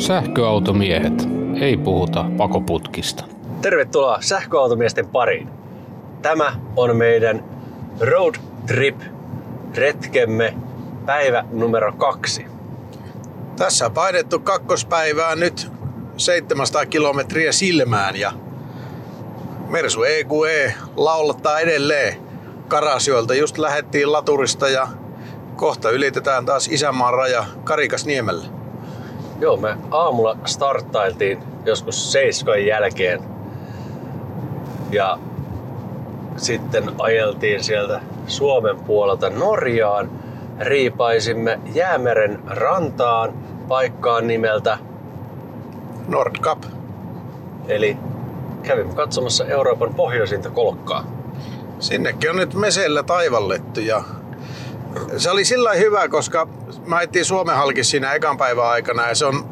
Sähköautomiehet. Ei puhuta pakoputkista. Tervetuloa sähköautomiesten pariin. Tämä on meidän road trip retkemme päivä numero kaksi. Tässä on painettu kakkospäivää nyt 700 kilometriä silmään ja Mersu EQE laulattaa edelleen Karasjoelta. Just lähettiin laturista ja kohta ylitetään taas Isämaan raja Karikasniemelle. Joo, me aamulla starttailtiin joskus seiskan jälkeen ja sitten ajeltiin sieltä Suomen puolelta Norjaan. Riipaisimme Jäämeren rantaan paikkaan nimeltä Nordkap. Eli kävimme katsomassa Euroopan pohjoisinta kolkkaa. Sinnekin on nyt mesellä taivallettu ja se oli sillä hyvä, koska mä etsin Suomen halki siinä ekan päivän aikana ja se on,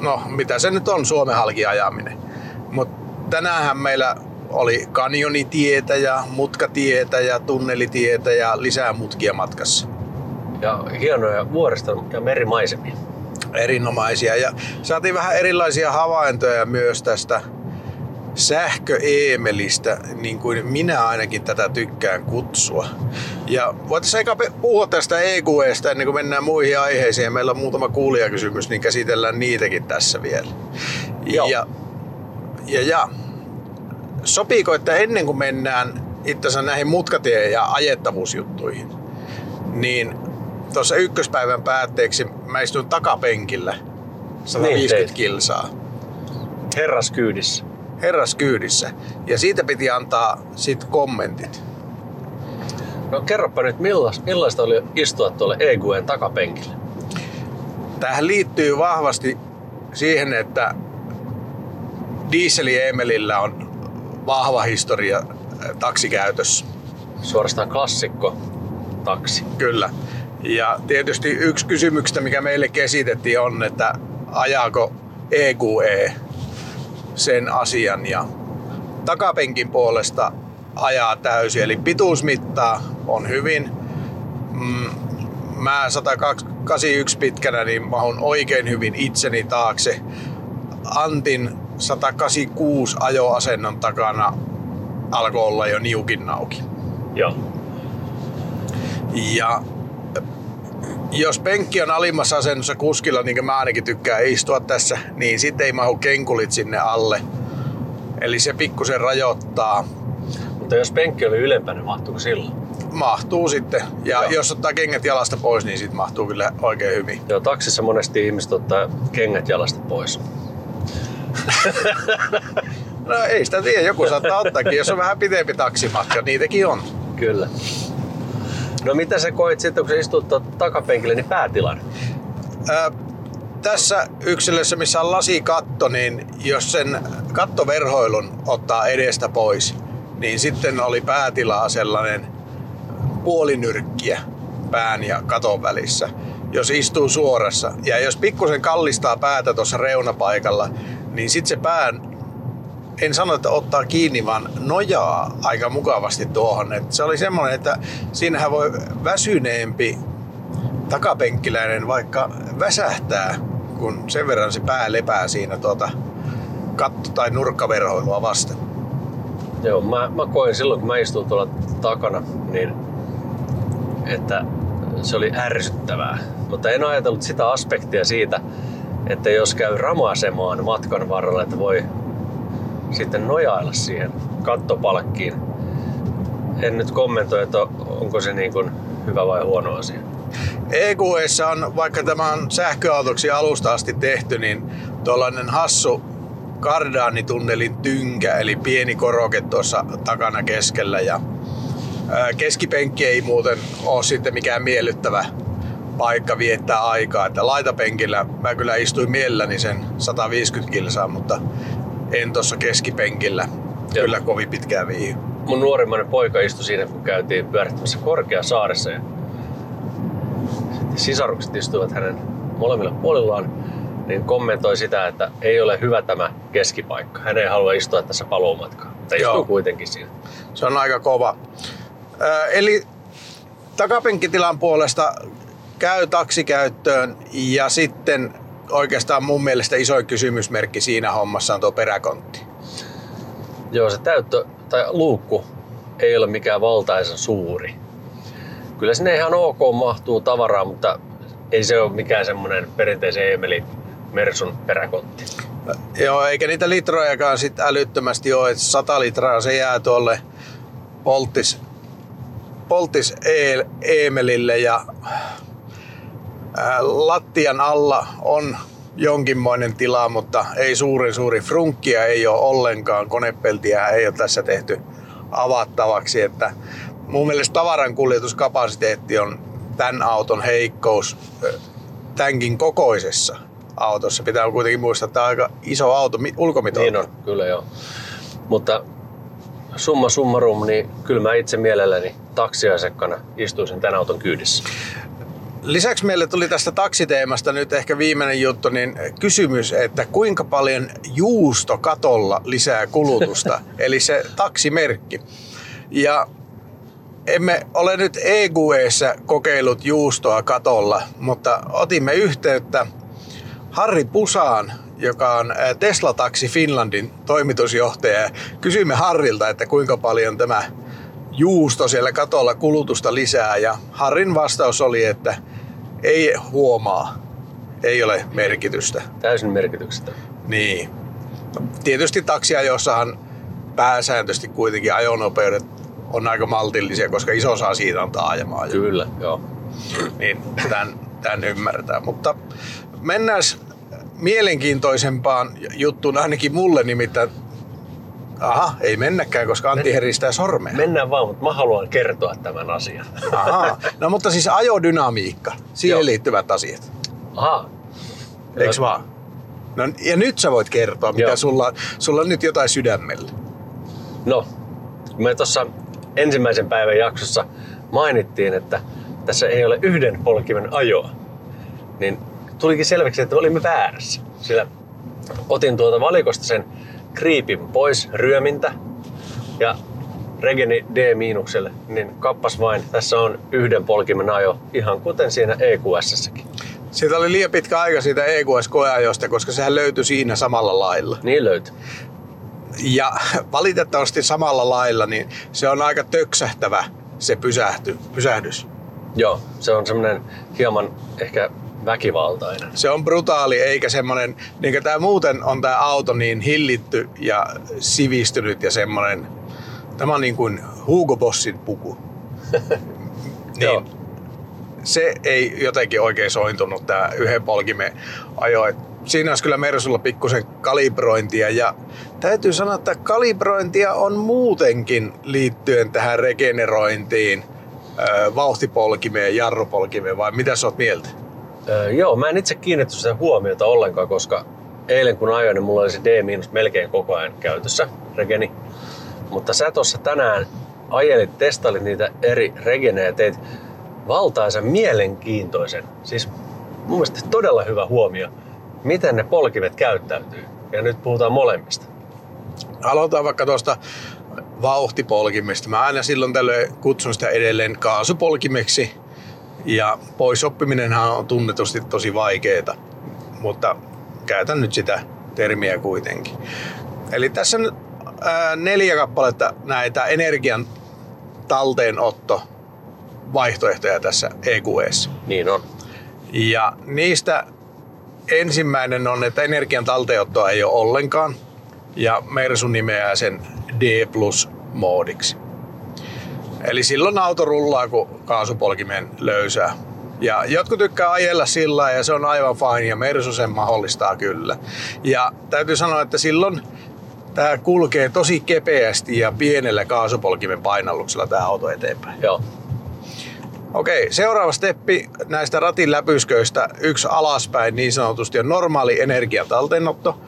no mitä se nyt on Suomen halki ajaminen. Mutta tänäänhän meillä oli kanjonitietä ja mutkatietä ja tunnelitietä ja lisää mutkia matkassa. Ja hienoja vuoristo- ja merimaisemia. Erinomaisia ja saatiin vähän erilaisia havaintoja myös tästä sähköeemelistä, niin kuin minä ainakin tätä tykkään kutsua. Ja voitaisiin eka puhua tästä EQEstä ennen kuin mennään muihin aiheisiin. Meillä on muutama kuulijakysymys, niin käsitellään niitäkin tässä vielä. Joo. Ja, ja, ja sopiiko, että ennen kuin mennään itse näihin mutkatie- ja ajettavuusjuttuihin, niin tuossa ykköspäivän päätteeksi mä istuin takapenkillä 150 teit. kilsaa Herras kyydissä. Herraskyydissä. Ja siitä piti antaa sit kommentit. No kerropa nyt, millas, millaista oli istua tuolle EQen takapenkille? Tähän liittyy vahvasti siihen, että Dieseli Emelillä on vahva historia äh, taksikäytössä. Suorastaan klassikko taksi. Kyllä. Ja tietysti yksi kysymyksistä, mikä meille esitettiin on, että ajaako EQE sen asian ja takapenkin puolesta ajaa täysin. Eli pituusmittaa on hyvin. Mm, Mä 181 pitkänä niin mahun oikein hyvin itseni taakse. Antin 186 ajoasennon takana alkoi olla jo niukin nauki. Joo. Ja jos penkki on alimmassa asennossa kuskilla, niin kuin mä ainakin tykkään istua tässä, niin sitten ei mahu kenkulit sinne alle. Eli se pikkusen rajoittaa. Mutta jos penkki oli ylempänä, mahtuuko silloin? Mahtuu sitten. Ja Joo. Joo. jos ottaa kengät jalasta pois, niin sitten mahtuu kyllä oikein hyvin. Joo, taksissa monesti ihmiset ottaa kengät jalasta pois. No ei sitä tiedä, joku saattaa ottaakin, jos on vähän pitempi taksimatka, niitäkin on. Kyllä. No mitä sä koit sitten, kun sä istut takapenkille, niin päätilan? Ää, tässä yksilössä, missä on lasikatto, niin jos sen kattoverhoilun ottaa edestä pois, niin sitten oli päätilaa sellainen puolinyrkkiä pään ja katon välissä, jos istuu suorassa. Ja jos pikkusen kallistaa päätä tuossa reunapaikalla, niin sitten se pään, en sano, että ottaa kiinni, vaan nojaa aika mukavasti tuohon. Et se oli semmoinen, että siinähän voi väsyneempi takapenkkiläinen vaikka väsähtää, kun sen verran se pää lepää siinä tuota katto- tai nurkkaverhoilua vasten. Joo, mä, mä koin silloin, kun mä istuin tuolla takana, niin että se oli ärsyttävää. Mutta en ajatellut sitä aspektia siitä, että jos käy ramasemaan matkan varrella, että voi sitten nojailla siihen kattopalkkiin. En nyt kommentoi, että onko se niin kuin hyvä vai huono asia. EQEssä on, vaikka tämä on sähköautoksi alusta asti tehty, niin tuollainen hassu kardaanitunnelin tynkä, eli pieni koroke tuossa takana keskellä. Ja keskipenkki ei muuten ole sitten mikään miellyttävä paikka viettää aikaa. Että laitapenkillä mä kyllä istuin mielelläni sen 150 kilsaa, mutta en tuossa keskipenkillä Joo. kyllä kovin pitkään viihy. Mun nuorimmainen poika istui siinä, kun käytiin pyörittämässä Korkeasaaressa. Ja sisarukset istuivat hänen molemmilla puolillaan, niin kommentoi sitä, että ei ole hyvä tämä keskipaikka. Hän ei halua istua tässä paluumatkaa. Mutta istuu Joo. kuitenkin siinä. Se on aika kova. Ö, Eli takapenkkitilan puolesta käy taksikäyttöön ja sitten oikeastaan mun mielestä isoin kysymysmerkki siinä hommassa on tuo peräkontti. Joo, se täyttö tai luukku ei ole mikään valtaisen suuri. Kyllä sinne ihan ok mahtuu tavaraa, mutta ei se ole mikään semmoinen perinteisen Emeli Mersun peräkontti. Joo, eikä niitä litrojakaan sit älyttömästi ole, että 100 litraa se jää tuolle polttis, polttis e- Emelille ja lattian alla on jonkinmoinen tila, mutta ei suurin suuri frunkkia ei ole ollenkaan, konepeltiä ei ole tässä tehty avattavaksi, että mun mielestä tavaran kuljetuskapasiteetti on tämän auton heikkous tämänkin kokoisessa autossa. Pitää kuitenkin muistaa, että tämä on aika iso auto ulkomitoilta. Niin on, kyllä joo. Mutta summa summarum, niin kyllä mä itse mielelläni taksiasekkana istuisin tämän auton kyydissä. Lisäksi meille tuli tästä taksiteemasta nyt ehkä viimeinen juttu, niin kysymys, että kuinka paljon juusto katolla lisää kulutusta, eli se taksimerkki. Ja emme ole nyt EGUEssä kokeillut juustoa katolla, mutta otimme yhteyttä Harri Pusaan, joka on Tesla Taxi Finlandin toimitusjohtaja. Kysyimme Harrilta, että kuinka paljon tämä juusto siellä katolla kulutusta lisää ja Harrin vastaus oli, että ei huomaa, ei ole merkitystä. Täysin merkityksestä. Niin. Tietysti jossahan pääsääntöisesti kuitenkin ajonopeudet on aika maltillisia, koska iso saa siitä antaa ajamaan. Kyllä, joo. Niin tämän, tämän ymmärtää. Mutta mennään mielenkiintoisempaan juttuun, ainakin mulle nimittäin Aha, ei mennäkään, koska Antti heristää sormea. Mennään vaan, mutta mä haluan kertoa tämän asian. Aha, no mutta siis ajodynamiikka, siihen Joo. liittyvät asiat. Aha. Eiks vaan? No, ja nyt sä voit kertoa, mitä sulla, sulla on nyt jotain sydämellä. No, me tuossa ensimmäisen päivän jaksossa mainittiin, että tässä ei ole yhden polkimen ajoa, niin tulikin selväksi, että olimme väärässä. Sillä otin tuolta valikosta sen kriipin pois ryömintä ja Regeni D-miinukselle, niin kappas vain, tässä on yhden polkimen ajo, ihan kuten siinä EQS-säkin. Siitä oli liian pitkä aika siitä EQS-koeajosta, koska sehän löytyi siinä samalla lailla. Niin löytyi. Ja valitettavasti samalla lailla, niin se on aika töksähtävä se pysähty, pysähdys. Joo, se on semmoinen hieman ehkä väkivaltainen. Se on brutaali, eikä semmoinen, niin kuin tämä muuten on tämä auto niin hillitty ja sivistynyt ja semmoinen, tämä on niin kuin Hugo Bossin puku. niin, se ei jotenkin oikein sointunut tämä yhden polkimen ajo. Siinä olisi kyllä Mersulla pikkusen kalibrointia ja täytyy sanoa, että kalibrointia on muutenkin liittyen tähän regenerointiin, vauhtipolkimeen, jarrupolkimeen vai mitä sä oot mieltä? Öö, joo, mä en itse kiinnitty sitä huomiota ollenkaan, koska eilen kun ajoin, niin mulla oli se D- melkein koko ajan käytössä, regeni. Mutta sä tuossa tänään ajelit, testailit niitä eri regenejä teit valtaisen mielenkiintoisen, siis mun mielestä todella hyvä huomio, miten ne polkimet käyttäytyy. Ja nyt puhutaan molemmista. Aloitetaan vaikka tuosta vauhtipolkimista. Mä aina silloin tällöin kutsun sitä edelleen kaasupolkimeksi ja poisoppiminenhan on tunnetusti tosi vaikeaa, mutta käytän nyt sitä termiä kuitenkin. Eli tässä on neljä kappaletta näitä energian talteenotto vaihtoehtoja tässä EQEssä. Niin on. Ja niistä ensimmäinen on, että energian talteenottoa ei ole ollenkaan. Ja Mersu nimeää sen D plus moodiksi. Eli silloin auto rullaa, kun kaasupolkimen löysää. Ja jotkut tykkää ajella sillä ja se on aivan fine ja Mersu sen mahdollistaa kyllä. Ja täytyy sanoa, että silloin tämä kulkee tosi kepeästi ja pienellä kaasupolkimen painalluksella tämä auto eteenpäin. Joo. Okei, seuraava steppi näistä ratin läpysköistä, yksi alaspäin niin sanotusti on normaali energian talteenotto,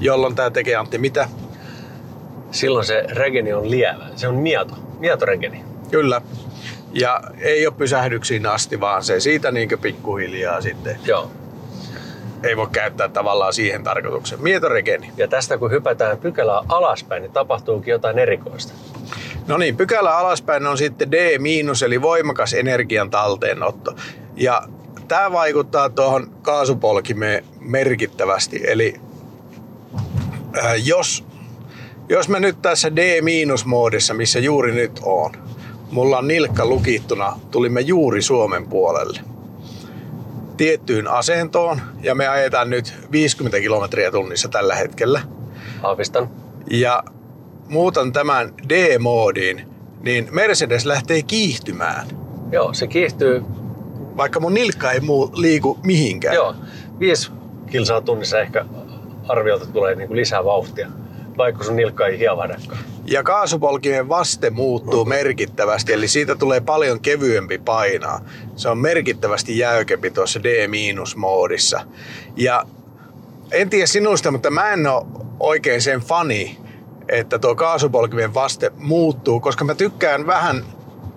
jolloin tämä tekee Antti mitä? Silloin se regeni on lievä, se on mieto. Mietoregeni. Kyllä. Ja ei ole pysähdyksiin asti, vaan se siitä niin pikkuhiljaa sitten. Joo. Ei voi käyttää tavallaan siihen tarkoitukseen. Mietoregeni. Ja tästä kun hypätään pykälää alaspäin, niin tapahtuukin jotain erikoista. No niin, pykälä alaspäin on sitten D- eli voimakas energian talteenotto. Ja tämä vaikuttaa tuohon kaasupolkimeen merkittävästi. Eli äh, jos, jos mä nyt tässä D-moodissa, missä juuri nyt on, mulla on nilkka lukittuna, tulimme juuri Suomen puolelle tiettyyn asentoon ja me ajetaan nyt 50 kilometriä tunnissa tällä hetkellä. Aavistan. Ja muutan tämän D-moodiin, niin Mercedes lähtee kiihtymään. Joo, se kiihtyy. Vaikka mun nilkka ei muu liiku mihinkään. Joo, 5 kilsaa tunnissa ehkä arviolta tulee niin kuin lisää vauhtia, vaikka sun nilkka ei hiavahdakaan. Ja kaasupolkimen vaste muuttuu merkittävästi, eli siitä tulee paljon kevyempi painaa. Se on merkittävästi jäykempi tuossa D-moodissa. Ja en tiedä sinusta, mutta mä en ole oikein sen fani, että tuo kaasupolkimen vaste muuttuu, koska mä tykkään vähän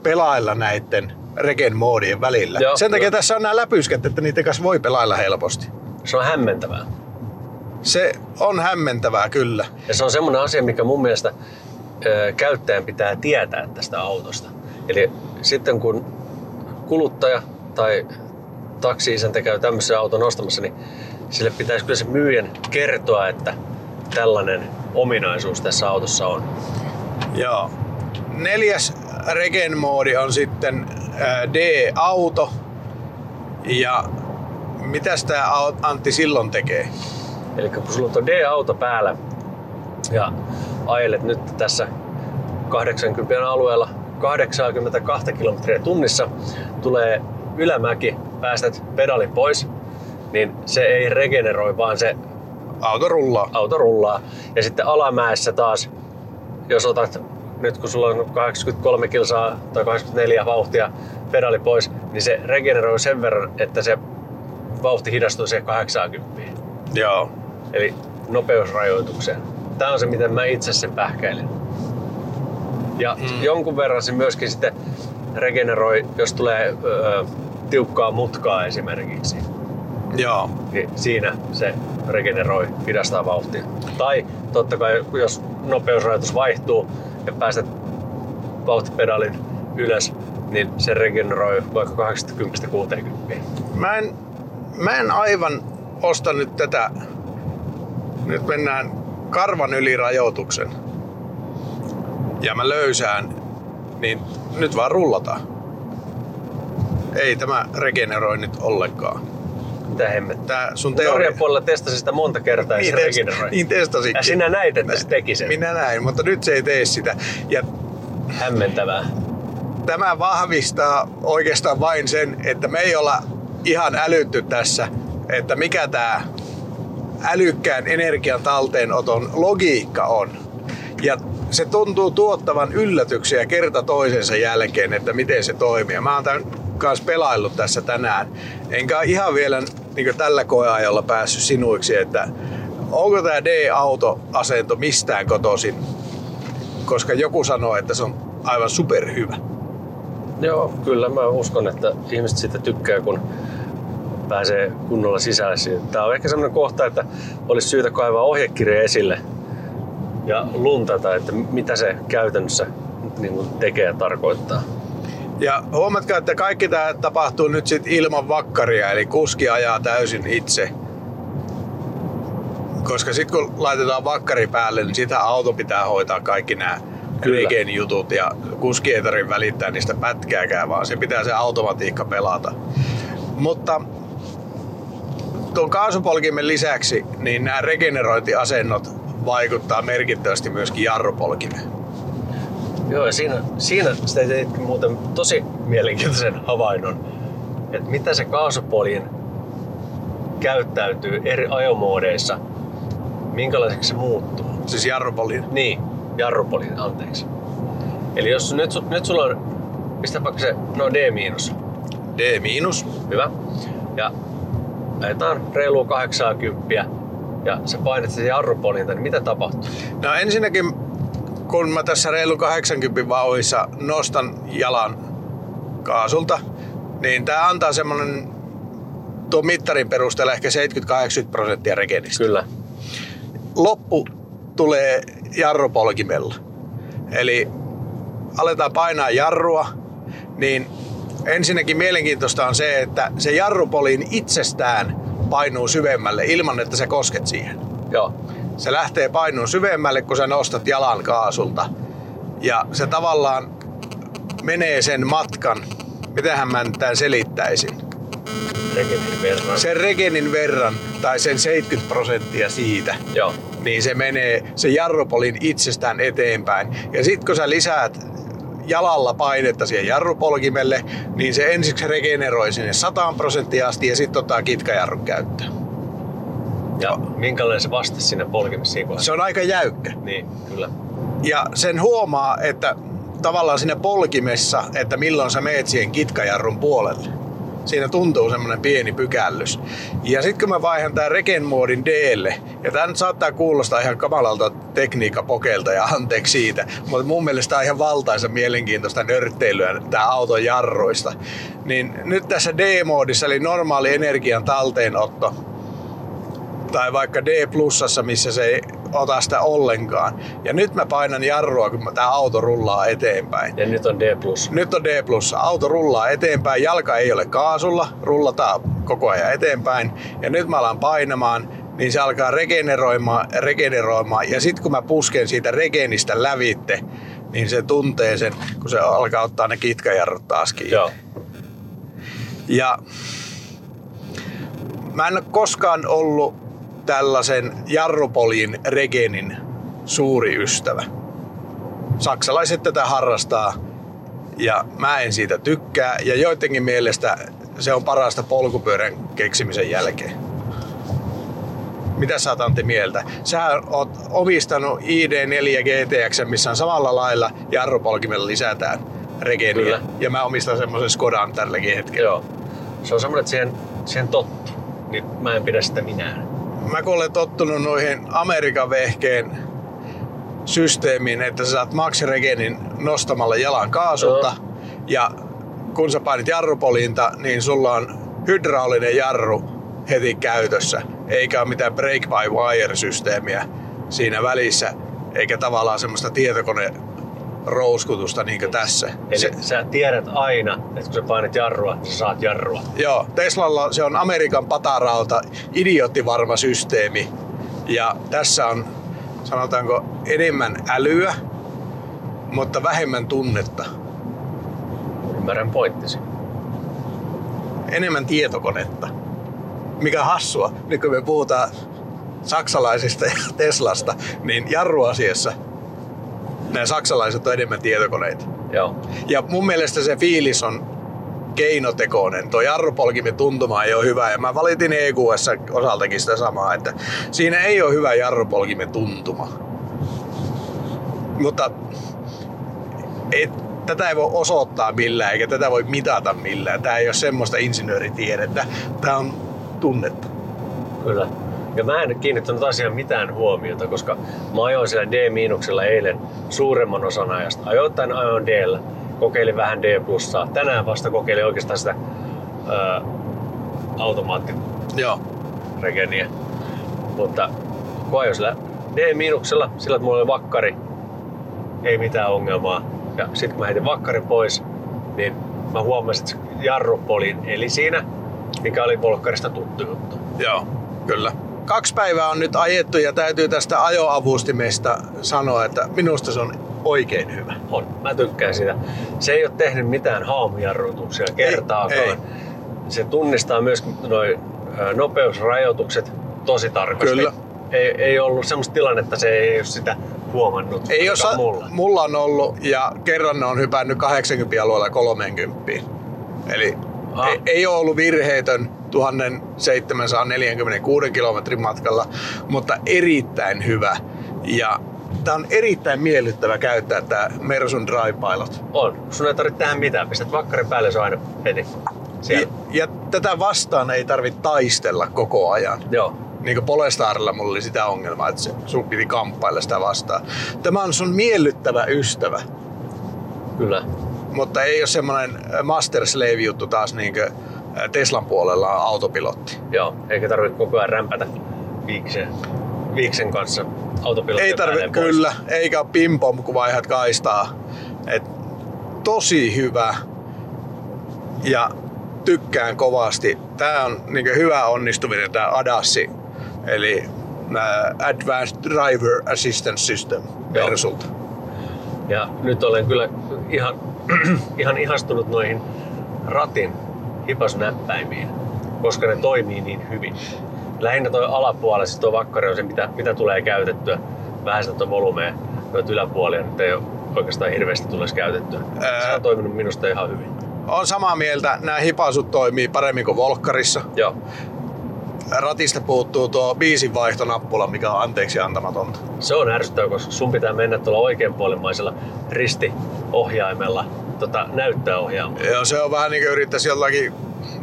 pelailla näiden regen moodien välillä. Joo, sen takia joo. tässä on nämä läpyskät, että niiden kanssa voi pelailla helposti. Se on hämmentävää. Se on hämmentävää kyllä. Ja se on semmoinen asia, mikä mun mielestä ö, käyttäjän pitää tietää tästä autosta. Eli sitten kun kuluttaja tai taksi-isäntä käy tämmöisen auton ostamassa, niin sille pitäisi kyllä se myyjän kertoa, että tällainen ominaisuus tässä autossa on. Joo. Neljäs regen moodi on sitten D-auto. Ja mitäs tää au- Antti silloin tekee? Eli kun sulla on D-auto päällä ja ajelet nyt tässä 80 alueella 82 kilometriä tunnissa, tulee ylämäki, päästät pedalin pois, niin se ei regeneroi, vaan se Auto rullaa. auto rullaa. Ja sitten alamäessä taas, jos otat nyt kun sulla on 83 kilsaa tai 84 vauhtia pedali pois, niin se regeneroi sen verran, että se vauhti hidastuu siihen 80. Joo. Eli nopeusrajoitukseen. Tämä on se, miten mä itse sen pähkäilin. Ja mm. jonkun verran se myöskin sitten regeneroi, jos tulee öö, tiukkaa mutkaa esimerkiksi. Joo. Niin siinä se regeneroi, hidastaa vauhtia. Tai totta kai, jos nopeusrajoitus vaihtuu ja pääset vauhtipedalin ylös, niin se regeneroi vaikka 80-60. Mä en, mä en aivan osta nyt tätä. Nyt mennään karvan yli rajoituksen. Ja mä löysään, niin nyt vaan rullataan. Ei tämä regeneroi nyt ollenkaan. Mitä hemmettä. Sun teoria... Norjan puolella testasin sitä monta kertaa ja Niin, se regeneroi. niin testasinkin. Ja sinä näit, että se teki sen. Minä näin, mutta nyt se ei tee sitä. Ja Hämmentävää. tämä vahvistaa oikeastaan vain sen, että me ei olla ihan älytty tässä, että mikä tämä älykkään energian talteenoton logiikka on. Ja se tuntuu tuottavan yllätyksiä kerta toisensa jälkeen, että miten se toimii. Mä oon tämän kanssa pelaillut tässä tänään. Enkä ihan vielä niin tällä koeajalla päässyt sinuiksi, että onko tämä D-auto-asento mistään kotoisin, koska joku sanoo, että se on aivan superhyvä. Joo, kyllä mä uskon, että ihmiset siitä tykkää, kun pääsee kunnolla sisälle. Tää on ehkä semmoinen kohta, että olisi syytä kaivaa ohjekirja esille ja luntata, että mitä se käytännössä niin kuin tekee ja tarkoittaa. Ja huomatkaa, että kaikki tämä tapahtuu nyt sit ilman vakkaria, eli kuski ajaa täysin itse. Koska sitten kun laitetaan vakkari päälle, niin sitä auto pitää hoitaa kaikki nämä regen jutut ja kuski ei tarvitse välittää niistä pätkääkään, vaan se pitää se automatiikka pelata. Mutta tuon kaasupolkimen lisäksi, niin nämä regenerointiasennot vaikuttaa merkittävästi myöskin jarrupolkimeen. Joo, ja siinä, siinä sitä teit muuten tosi mielenkiintoisen havainnon, että mitä se kaasupoliin käyttäytyy eri ajomoodeissa, minkälaiseksi se muuttuu. Siis jarrupolin. Niin, jarrupoliin, anteeksi. Eli jos nyt, nyt sulla on, pistä vaikka se, no D-miinus, D-. hyvä. Ja ajetaan reilua 80 ja sä painat sen jarrupoliin, niin mitä tapahtuu? No ensinnäkin, kun mä tässä reilu 80 vauhissa nostan jalan kaasulta, niin tää antaa semmonen tuo mittarin perusteella ehkä 70-80 prosenttia regenistä. Kyllä. Loppu tulee jarrupolkimella. Eli aletaan painaa jarrua, niin Ensinnäkin mielenkiintoista on se, että se jarrupoliin itsestään painuu syvemmälle ilman, että sä kosket siihen. Joo. Se lähtee painuun syvemmälle, kun sä nostat jalan kaasulta. Ja se tavallaan menee sen matkan, mitähän mä tämän selittäisin. Regenin verran. Sen regenin verran tai sen 70 prosenttia siitä, Joo. niin se menee se jarrupolin itsestään eteenpäin. Ja sitten kun sä lisäät jalalla painetta siihen jarrupolkimelle, niin se ensiksi regeneroi sinne 100 prosenttia asti ja sitten ottaa kitkajarrun käyttöön. Ja minkälainen se vaste sinne polkimessa siinä kohdassa? Se on aika jäykkä. Niin, kyllä. Ja sen huomaa, että tavallaan siinä polkimessa, että milloin sä meet siihen kitkajarrun puolelle. Siinä tuntuu semmoinen pieni pykällys. Ja sitten kun mä vaihan tää regen moodin Dlle, ja tää nyt saattaa kuulostaa ihan kamalalta tekniikkapokelta ja anteeksi siitä, mutta mun mielestä tää on ihan valtaisa mielenkiintoista nörtteilyä tää auton jarruista. Niin nyt tässä D-moodissa, eli normaali energian talteenotto, tai vaikka D plussassa, missä se ota sitä ollenkaan. Ja nyt mä painan jarrua, kun tämä auto rullaa eteenpäin. Ja nyt on D+. Nyt on D. Auto rullaa eteenpäin, jalka ei ole kaasulla, rullataan koko ajan eteenpäin. Ja nyt mä alan painamaan, niin se alkaa regeneroimaan, regeneroimaan. Ja sitten kun mä pusken siitä regenistä lävitte, niin se tuntee sen, kun se alkaa ottaa ne kitkajarrut taas kiinni. Joo. Ja mä en ole koskaan ollut tällaisen jarrupolin regenin suuri ystävä. Saksalaiset tätä harrastaa ja mä en siitä tykkää ja joidenkin mielestä se on parasta polkupyörän keksimisen jälkeen. Mitä sä oot Antti mieltä? Sä oot omistanut ID4 GTX, missä on samalla lailla jarrupolkimella lisätään regeniä. Kyllä. Ja mä omistan semmoisen Skodan tälläkin hetkellä. Joo. Se on semmoinen, että siihen, siihen tottu. Niin mä en pidä sitä minään. Mä kun olen tottunut noihin Amerikan vehkeen systeemiin, että sä saat max regenin nostamalla jalan kaasulta ja kun sä painit jarrupolinta, niin sulla on hydraulinen jarru heti käytössä, eikä ole mitään break by wire systeemiä siinä välissä, eikä tavallaan semmoista tietokone rouskutusta niin kuin tässä. Eli Se, sä tiedät aina, että kun sä painat jarrua, sä saat jarrua. Joo, Teslalla se on Amerikan patarauta, idioottivarma systeemi. Ja tässä on, sanotaanko, enemmän älyä, mutta vähemmän tunnetta. Ymmärrän pointtisi. Enemmän tietokonetta. Mikä hassua, nyt kun me puhutaan saksalaisista ja Teslasta, niin jarruasiassa nämä saksalaiset on enemmän tietokoneita. Joo. Ja mun mielestä se fiilis on keinotekoinen. Tuo jarrupolkimen tuntuma ei ole hyvä ja mä valitin EQS osaltakin sitä samaa, että siinä ei ole hyvä jarrupolkimen tuntuma. Mutta et, tätä ei voi osoittaa millään eikä tätä voi mitata millään. Tämä ei ole semmoista insinööritiedettä. Tämä on tunnetta. Kyllä. Ja mä en kiinnittänyt asiaan mitään huomiota, koska mä ajoin siellä D-miinuksella eilen suuremman osan ajasta. Ajoittain ajoin d kokeilin vähän D plussaa. Tänään vasta kokeilin oikeastaan sitä ää, automaattiregeniä. Joo. Mutta kun ajoin sillä D-miinuksella, sillä että mulla oli vakkari, ei mitään ongelmaa. Ja sitten kun mä heitin vakkarin pois, niin mä huomasin, että jarrupolin eli siinä, mikä oli polkkarista tuttu juttu. Joo, kyllä. Kaksi päivää on nyt ajettu ja täytyy tästä ajoavustimesta sanoa, että minusta se on oikein hyvä. On. Mä tykkään sitä. Se ei ole tehnyt mitään haamujarrutuksia kertaakaan. ei. Se tunnistaa myös noin nopeusrajoitukset tosi tarkasti. Kyllä. Ei, ei ollut semmoista tilannetta, se ei ole sitä huomannut. Ei osa, mulla. mulla on ollut ja kerran ne on hypännyt 80 alueella 30. Eli Ei, ei ole ollut virheetön 1746 kilometrin matkalla, mutta erittäin hyvä. Ja tämä on erittäin miellyttävä käyttää tämä Mersun Drive Pilot. On. Sun ei tarvitse tehdä mitään. Pistät vakkarin päälle, se on aina heti. Ja, Siellä. ja tätä vastaan ei tarvitse taistella koko ajan. Joo. Niin kuin Polestarilla mulla oli sitä ongelmaa, että sun piti kamppailla sitä vastaan. Tämä on sun miellyttävä ystävä, Kyllä. Mutta ei ole semmoinen master slave juttu taas niin kuin Teslan puolella on autopilotti. Joo. Eikä tarvitse koko ajan rämpätä viiksen, viiksen kanssa autopilotin Ei tarvitse, kyllä, eikä ole pimpom, kun vaihdat kaistaa. Et, tosi hyvä. ja tykkään kovasti. Tämä on niin hyvä onnistuminen, tämä ADASI, eli äh, Advanced Driver Assistance System Mersulta. Ja nyt olen kyllä ihan, ihan ihastunut noihin ratin hipasnäppäimiin, koska ne toimii niin hyvin. Lähinnä tuo alapuolella, siis tuo vakkari on se, mitä, mitä tulee käytettyä. Vähän sitä tuon volumea, noita yläpuolia nyt ei ole oikeastaan hirveästi tulisi käytettyä. Se on toiminut minusta ihan hyvin. On samaa mieltä, nämä hipasut toimii paremmin kuin Volkkarissa. Joo. Ratista puuttuu tuo biisin vaihtonappula, mikä on anteeksi antamatonta. Se on ärsyttävää, koska sun pitää mennä tuolla oikeanpuolimmaisella ristiohjaimella tota, näyttää ohjaamaan. Joo, se on vähän niin kuin yrittäisi jollakin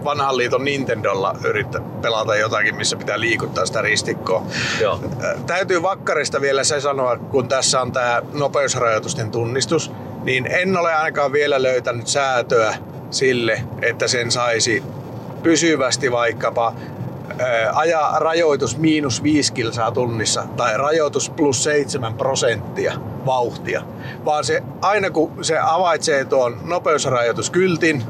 vanhan liiton Nintendolla yrittää pelata jotakin, missä pitää liikuttaa sitä ristikkoa. Joo. Täytyy vakkarista vielä se sanoa, kun tässä on tämä nopeusrajoitusten tunnistus, niin en ole ainakaan vielä löytänyt säätöä sille, että sen saisi pysyvästi vaikkapa ajaa rajoitus miinus 5 kilsaa tunnissa tai rajoitus plus 7 prosenttia vauhtia. Vaan se aina kun se avaitsee tuon nopeusrajoituskyltin,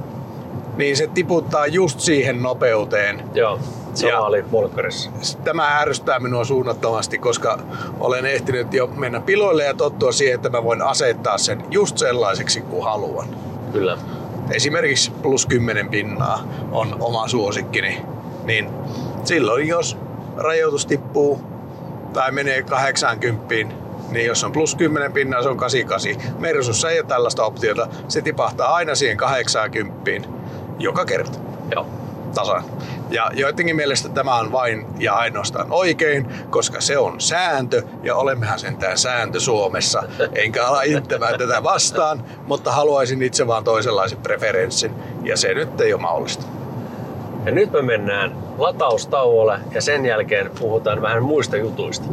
niin se tiputtaa just siihen nopeuteen. Joo, sama ja oli Volkkarissa. Tämä ärsyttää minua suunnattomasti, koska olen ehtinyt jo mennä piloille ja tottua siihen, että mä voin asettaa sen just sellaiseksi kuin haluan. Kyllä. Esimerkiksi plus 10 pinnaa on oma suosikkini. Niin silloin jos rajoitus tippuu tai menee 80, niin jos on plus 10 pinnaa, se on 88. Mersussa ei ole tällaista optiota. Se tipahtaa aina siihen 80 joka kerta. Joo. Tasan. Ja joidenkin mielestä tämä on vain ja ainoastaan oikein, koska se on sääntö ja olemmehan sentään sääntö Suomessa. Enkä ala inttämään tätä vastaan, mutta haluaisin itse vaan toisenlaisen preferenssin ja se nyt ei ole mahdollista. Ja nyt me mennään lataustauolle ja sen jälkeen puhutaan vähän muista jutuista.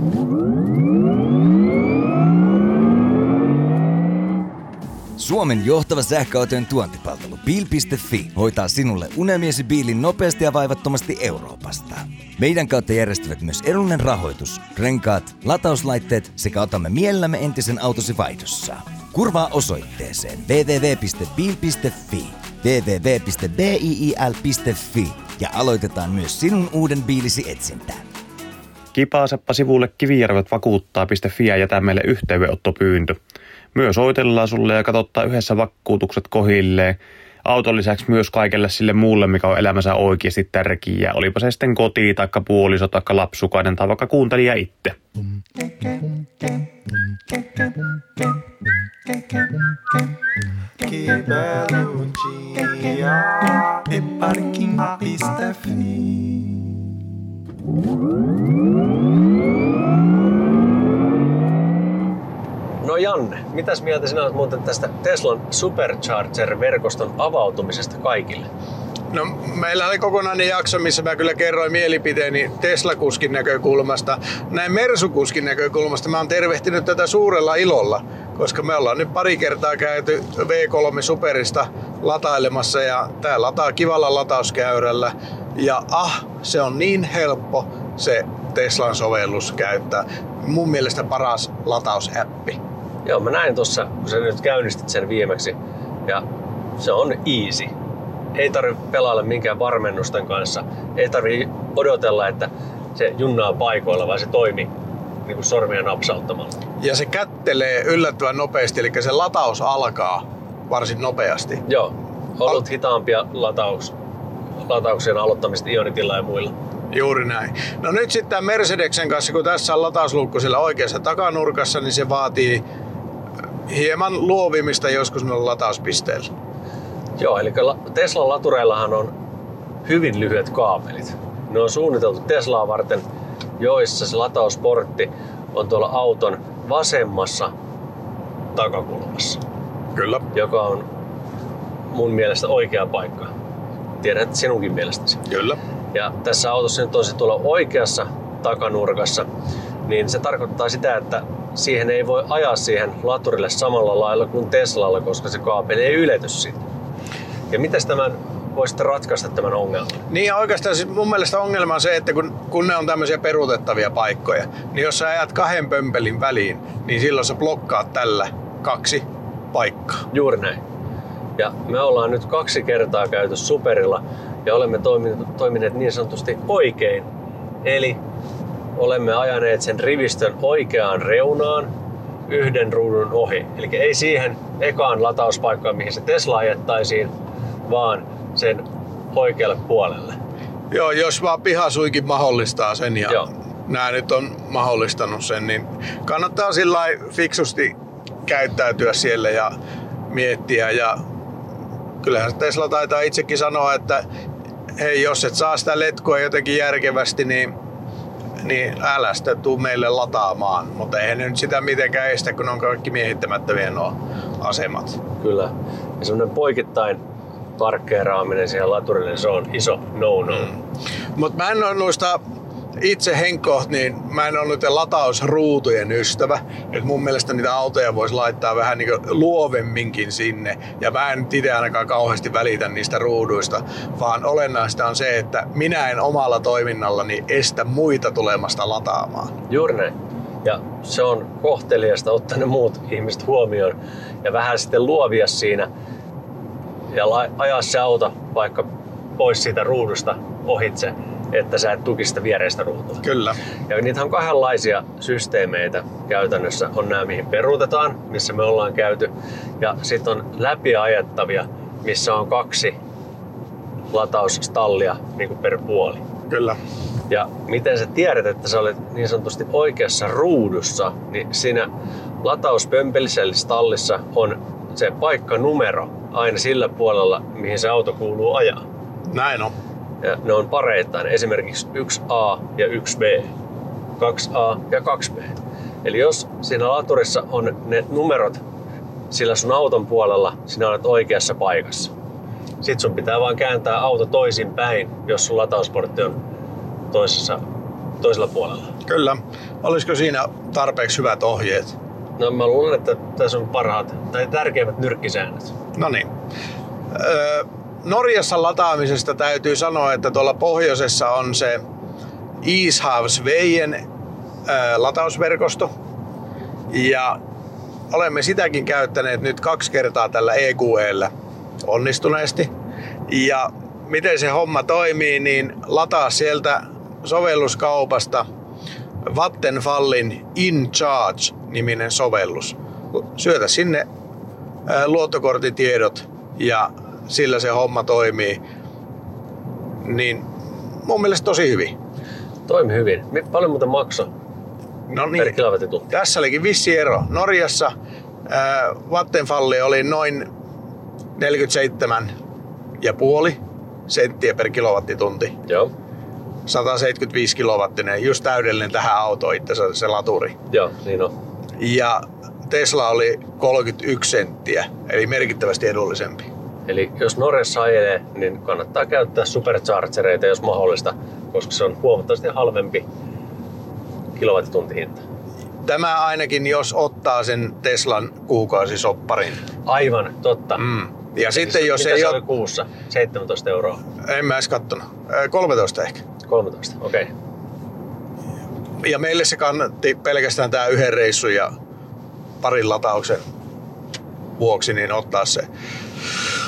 Suomen johtava sähköautojen tuontipalvelu Bil.fi hoitaa sinulle unelmiesi biilin nopeasti ja vaivattomasti Euroopasta. Meidän kautta järjestävät myös edullinen rahoitus, renkaat, latauslaitteet sekä otamme mielellämme entisen autosi vaihdossa. Kurvaa osoitteeseen www.bil.fi www.biil.fi ja aloitetaan myös sinun uuden biilisi etsintä. Kipaaseppa sivulle kivijärvet vakuuttaa.fi ja jätä meille yhteydenottopyyntö. Myös soitellaan sulle ja katsottaa yhdessä vakuutukset kohilleen. Auton lisäksi myös kaikelle sille muulle, mikä on elämänsä oikeasti tärkeää. Olipa se sitten koti, taikka puoliso, taikka lapsukainen tai vaikka kuuntelija itse. No Janne, mitäs mieltä sinä olet muuten tästä Teslan Supercharger-verkoston avautumisesta kaikille? No, meillä oli kokonainen jakso, missä mä kyllä kerroin mielipiteeni Tesla-kuskin näkökulmasta. Näin Mersu-kuskin näkökulmasta mä oon tervehtinyt tätä suurella ilolla, koska me ollaan nyt pari kertaa käyty V3 Superista latailemassa ja tää lataa kivalla latauskäyrällä. Ja ah, se on niin helppo se Teslan sovellus käyttää. Mun mielestä paras latausäppi. Joo, mä näin tuossa, kun sä nyt käynnistit sen viimeksi. Ja se on easy. Ei tarvi pelailla minkään varmennusten kanssa. Ei tarvi odotella, että se junnaa paikoilla, vaan se toimii niin kuin sormia napsauttamalla. Ja se kättelee yllättävän nopeasti, eli se lataus alkaa varsin nopeasti. Joo, ollut hitaampia lataus, latauksien aloittamista Ionitilla ja muilla. Juuri näin. No nyt sitten Mercedeksen kanssa, kun tässä on latausluukku sillä oikeassa takanurkassa, niin se vaatii hieman luovimista joskus noilla latauspisteillä. Joo, eli Teslan latureillahan on hyvin lyhyet kaapelit. Ne on suunniteltu Teslaa varten, joissa se latausportti on tuolla auton vasemmassa takakulmassa. Kyllä. Joka on mun mielestä oikea paikka. Tiedän, että sinunkin mielestäsi. Kyllä. Ja tässä autossa nyt on se tuolla oikeassa takanurkassa, niin se tarkoittaa sitä, että siihen ei voi ajaa siihen laturille samalla lailla kuin Teslalla, koska se kaapeli ei ylety siitä. Ja miten tämän voisitte ratkaista tämän ongelman? Niin oikeastaan siis mun mielestä ongelma on se, että kun, kun ne on tämmöisiä peruutettavia paikkoja, niin jos sä ajat kahden pömpelin väliin, niin silloin sä blokkaat tällä kaksi paikkaa. Juuri näin. Ja me ollaan nyt kaksi kertaa käyty Superilla ja olemme toimineet, toimineet niin sanotusti oikein. Eli olemme ajaneet sen rivistön oikeaan reunaan yhden ruudun ohi. Eli ei siihen ekaan latauspaikkaan, mihin se Tesla ajettaisiin, vaan sen oikealle puolelle. Joo, jos vaan pihasuikin mahdollistaa sen ja Joo. nämä nyt on mahdollistanut sen, niin kannattaa sillä fiksusti käyttäytyä siellä ja miettiä. Ja kyllähän Tesla taitaa itsekin sanoa, että hei, jos et saa sitä letkoa jotenkin järkevästi, niin, niin älä sitä tuu meille lataamaan. Mutta eihän ne nyt sitä mitenkään estä, kun on kaikki miehittämättömiä nuo asemat. Kyllä. Ja semmoinen poikittain parkkeeraaminen siihen laturille, se on iso no-no. Mm. Mutta mä en ole noista itse henkkoht, niin mä en ole noiden latausruutujen ystävä. Et mun mielestä niitä autoja voisi laittaa vähän niin luovemminkin sinne. Ja mä en itse ainakaan kauheasti välitä niistä ruuduista, vaan olennaista on se, että minä en omalla toiminnallani estä muita tulemasta lataamaan. Juuri näin. Ja se on kohteliasta ottaa ne muut ihmiset huomioon ja vähän sitten luovia siinä ja ajaa se auto vaikka pois siitä ruudusta ohitse, että sä et tuki sitä viereistä ruutua. Kyllä. Ja niitä on kahdenlaisia systeemeitä käytännössä. On nämä, mihin peruutetaan, missä me ollaan käyty. Ja sitten on läpiajettavia, missä on kaksi latausstallia niin kuin per puoli. Kyllä. Ja miten sä tiedät, että sä olet niin sanotusti oikeassa ruudussa, niin siinä latauspömpelisellä stallissa on se paikkanumero aina sillä puolella, mihin se auto kuuluu ajaa. Näin on. Ja ne on pareittain, esimerkiksi 1A ja 1B, 2A ja 2B. Eli jos siinä laturissa on ne numerot sillä sun auton puolella, sinä olet oikeassa paikassa. Sitten sun pitää vaan kääntää auto toisin päin, jos sun latausportti on toisessa, toisella puolella. Kyllä. Olisiko siinä tarpeeksi hyvät ohjeet? No mä luulen, että tässä on parhaat tai tärkeimmät nyrkkisäännöt. No niin. Öö, Norjassa lataamisesta täytyy sanoa, että tuolla pohjoisessa on se Ishavsveien latausverkosto. Ja olemme sitäkin käyttäneet nyt kaksi kertaa tällä EQEllä onnistuneesti. Ja miten se homma toimii, niin lataa sieltä sovelluskaupasta Vattenfallin In Charge-niminen sovellus. Syötä sinne ää, luottokorttitiedot ja sillä se homma toimii. Niin mun mielestä tosi hyvin. Toimi hyvin. Paljon muuten maksaa No per niin, kilowattitunti? tässä olikin vissi ero. Norjassa ää, Vattenfalli oli noin 47 ja puoli senttiä per kilowattitunti. Joo. 175 kilowattinen, just täydellinen tähän autoon itse se laturi. Joo, niin on. Ja Tesla oli 31 senttiä, eli merkittävästi edullisempi. Eli jos Norjassa ajelee, niin kannattaa käyttää superchargereita, jos mahdollista, koska se on huomattavasti halvempi kilowattituntihinta. Tämä ainakin, jos ottaa sen Teslan kuukausisopparin. Aivan, totta. Mm. Ja sitten jos Mitä ei se ole, kuussa? 17 euroa. en mä edes kattonut, Ää, 13 ehkä. 13, okei. Okay. Ja meille se kannatti pelkästään tämä yhden reissun ja parin latauksen vuoksi niin ottaa se.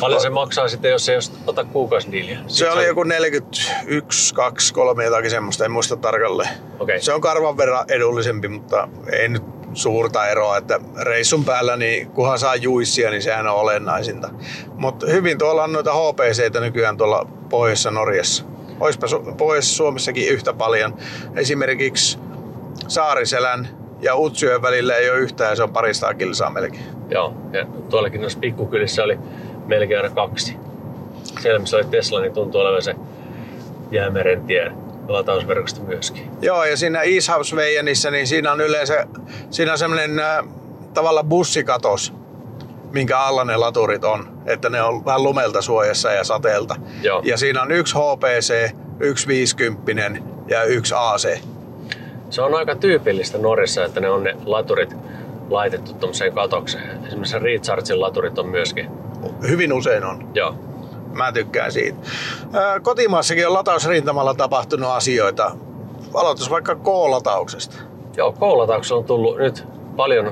Paljon se maksaa sitten, jos ei jos ota kuukausidiiliä? Se oli joku 41, 2, 3 jotakin semmoista, en muista tarkalleen. Okei. Se on karvan verran edullisempi, mutta ei nyt suurta eroa, että reissun päällä, niin kunhan saa juissia, niin sehän on olennaisinta. Mutta hyvin tuolla on noita HPCtä nykyään tuolla Pohjoisessa Norjassa. Oispa Su- Pohjoisessa Suomessakin yhtä paljon. Esimerkiksi Saariselän ja Utsjoen välillä ei ole yhtään, se on parista kilsaa melkein. Joo, ja tuollakin noissa pikkukylissä oli melkein aina kaksi. Siellä missä oli Tesla, niin tuntuu olevan se Jäämeren tie latausverkosto myöskin. Joo, ja siinä Ishavsveijenissä, niin siinä on yleensä siinä on semmoinen äh, tavallaan bussikatos, minkä alla ne laturit on. Että ne on vähän lumelta suojassa ja sateelta. Joo. Ja siinä on yksi HPC, yksi 50 ja yksi AC. Se on aika tyypillistä Norissa, että ne on ne laturit laitettu tuommoiseen katokseen. Esimerkiksi Rechargein laturit on myöskin. Hyvin usein on. Joo. Mä tykkään siitä. Kotimaassakin on latausrintamalla tapahtunut asioita. Aloitus vaikka K-latauksesta. Joo, koulatauksella on tullut nyt paljon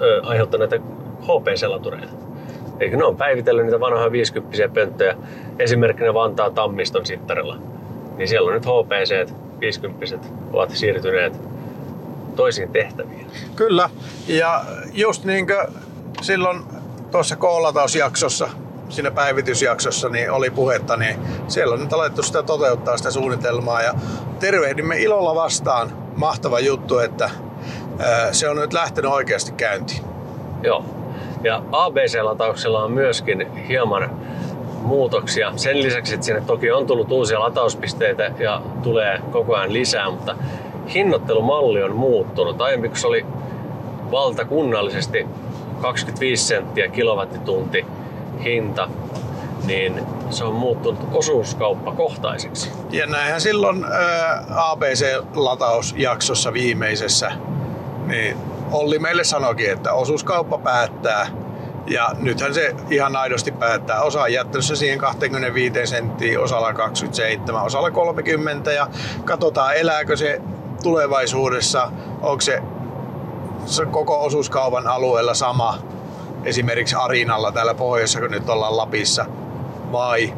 ö, aiheuttaneita HPC-latureita. Eikö ne on päivitellyt niitä vanhoja 50 pönttöjä, esimerkkinä Vantaa Tammiston sittarilla. Niin siellä on nyt HPC 50 ovat siirtyneet toisiin tehtäviin. Kyllä. Ja just niin kuin silloin tuossa koolatausjaksossa, siinä päivitysjaksossa, niin oli puhetta, niin siellä on nyt alettu sitä toteuttaa sitä suunnitelmaa ja tervehdimme ilolla vastaan. Mahtava juttu, että se on nyt lähtenyt oikeasti käyntiin. Joo. Ja ABC-latauksella on myöskin hieman muutoksia. Sen lisäksi, että sinne toki on tullut uusia latauspisteitä ja tulee koko ajan lisää, mutta hinnoittelumalli on muuttunut. Aiemmin kun se oli valtakunnallisesti 25 senttiä kilowattitunti hinta, niin se on muuttunut osuuskauppakohtaiseksi. Ja näinhän silloin ää, ABC-latausjaksossa viimeisessä, niin Olli meille sanoikin, että osuuskauppa päättää. Ja nythän se ihan aidosti päättää. Osa on jättänyt se siihen 25 senttiin, osalla 27, osalla 30 ja katsotaan elääkö se tulevaisuudessa, onko se, se koko osuuskaupan alueella sama esimerkiksi Arinalla täällä pohjoisessa, kun nyt ollaan Lapissa, vai